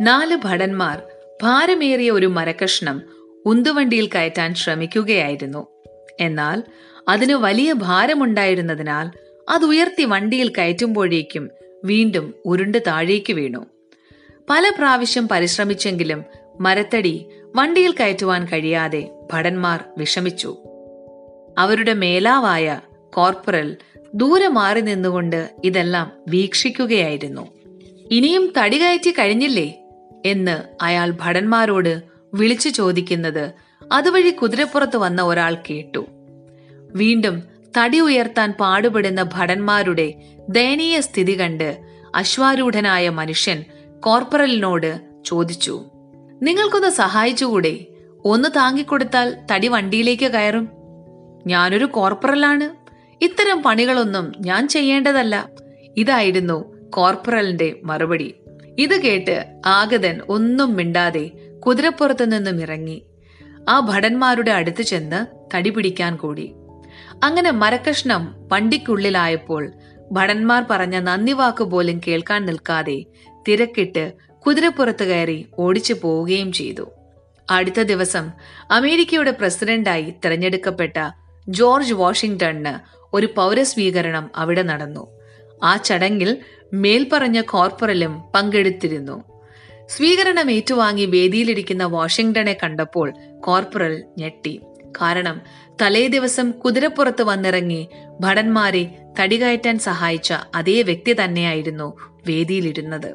നാല് ഭടന്മാർ ഭാരമേറിയ ഒരു മരക്കഷ്ണം ഉന്തുവണ്ടിയിൽ കയറ്റാൻ ശ്രമിക്കുകയായിരുന്നു. എന്നാൽ അതിന് വലിയ ഭാരമുണ്ടായിരുന്നതിനാൽ അത് ഉയർത്തി വണ്ടിയിൽ കയറ്റുമ്പോഴേക്കും വീണ്ടും ഉരുണ്ട് താഴേക്ക് വീണു. പല പ്രാവശ്യം പരിശ്രമിച്ചെങ്കിലും മരത്തടി വണ്ടിയിൽ കയറ്റുവാൻ കഴിയാതെ ഭടന്മാർ വിഷമിച്ചു. അവരുടെ മേലാവായ കോർപ്പറൽ ദൂരെ മാറി നിന്നുകൊണ്ട് ഇതെല്ലാം വീക്ഷിക്കുകയായിരുന്നു. ഇനിയും തടി കയറ്റി കഴിഞ്ഞില്ലേ? എന്ന് അയാൾ ഭടന്മാരോട് വിളിച്ചു ചോദിക്കുന്നത് അതുവഴി കുതിരപ്പുറത്ത് വന്ന ഒരാൾ കേട്ടു. വീണ്ടും തടി ഉയർത്താൻ പാടുപെടുന്ന ഭടന്മാരുടെ ദയനീയ സ്ഥിതി കണ്ട് അശ്വാരൂഢനായ മനുഷ്യൻ കോർപ്പറലിനോട് ചോദിച്ചു നിങ്ങൾക്കൊന്ന് സഹായിച്ചുകൂടെ? ഒന്ന് താങ്ങിക്കൊടുത്താൽ തടി വണ്ടിയിലേക്ക് കയറും. ഞാനൊരു കോർപ്പറലാണ്. ഇത്തരം പണികളൊന്നും ഞാൻ ചെയ്യേണ്ടതല്ല. ഇതായിരുന്നു കോർപ്പറലിന്റെ മറുപടി. ഇത് കേട്ട് ആഗതൻ ഒന്നും മിണ്ടാതെ കുതിരപ്പുറത്തു നിന്നും ഇറങ്ങി. ആ ഭടന്മാരുടെ അടുത്ത് ചെന്ന് തടി പിടിക്കാൻ കൂടി. അങ്ങനെ മരക്കഷ്ണം വണ്ടിക്കുള്ളിലായപ്പോൾ ഭടന്മാർ പറഞ്ഞ നന്ദി പോലും കേൾക്കാൻ നിൽക്കാതെ തിരക്കിട്ട് കുതിരപ്പുറത്ത് കയറി ഓടിച്ചു പോവുകയും ചെയ്തു. അടുത്ത ദിവസം അമേരിക്കയുടെ പ്രസിഡന്റായി തിരഞ്ഞെടുക്കപ്പെട്ട ജോർജ് വാഷിംഗ്ടണിന് ഒരു പൗരസ്വീകരണം അവിടെ നടന്നു. ആ ചടങ്ങിൽ മേൽപ്പറഞ്ഞ കോർപ്പറലും പങ്കെടുത്തിരുന്നു. സ്വീകരണം ഏറ്റുവാങ്ങി വേദിയിലിരിക്കുന്ന വാഷിംഗ്ടണെ കണ്ടപ്പോൾ കോർപ്പറൽ ഞെട്ടി. കാരണം തലേ ദിവസം കുതിരപ്പുറത്ത് വന്നിറങ്ങി ഭടന്മാരെ തടികയറ്റാൻ സഹായിച്ച അതേ വ്യക്തി തന്നെയായിരുന്നു വേദിയിലിരുന്നത്.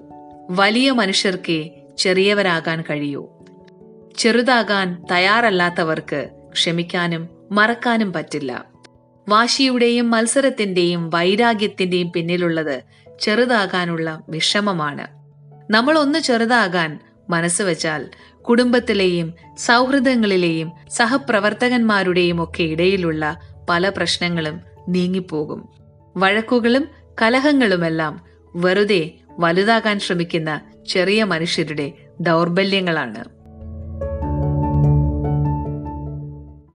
വലിയ മനുഷ്യർക്കേ ചെറിയവരാകാൻ കഴിയൂ. ചെറുതാകാൻ തയ്യാറല്ലാത്തവർക്ക് ക്ഷമിക്കാനും മറക്കാനും പറ്റില്ല. വാശിയുടെയും മത്സരത്തിന്റെയും വൈരാഗ്യത്തിന്റെയും പിന്നിലുള്ളത് ചെറുതാകാനുള്ള വിഷമമാണ്. നമ്മൾ ഒന്ന് ചെറുതാകാൻ മനസ്സ് വച്ചാൽ കുടുംബത്തിലെയും സൗഹൃദങ്ങളിലെയും സഹപ്രവർത്തകന്മാരുടെയും ഒക്കെ ഇടയിലുള്ള പല പ്രശ്നങ്ങളും നീങ്ങിപ്പോകും. വഴക്കുകളും കലഹങ്ങളുമെല്ലാം വെറുതെ വലുതാകാൻ ശ്രമിക്കുന്ന ചെറിയ മനുഷ്യരുടെ ദൗർബല്യങ്ങളാണ്.